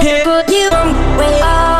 here with you. We up.